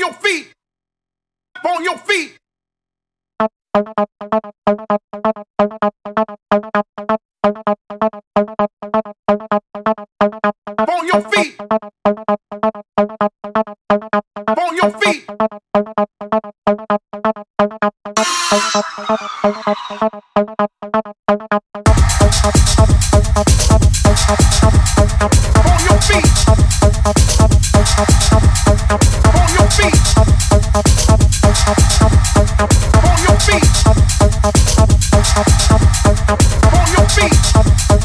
On your feet. On your feet. On your feet. On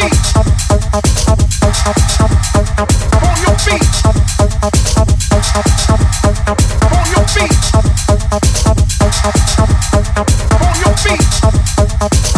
up, up, up.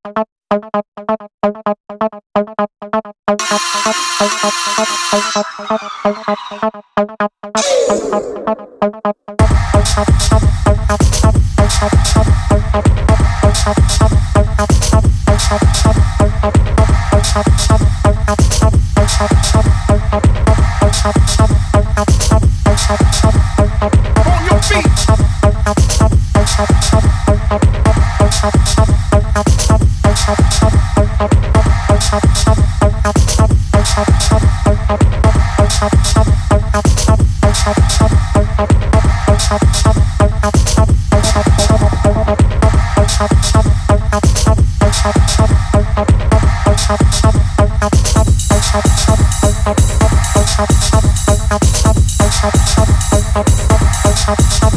On your feet. up, up, up.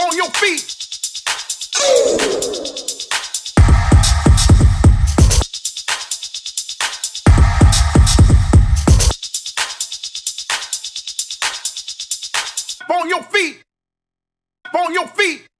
On your feet. On your feet. On your feet.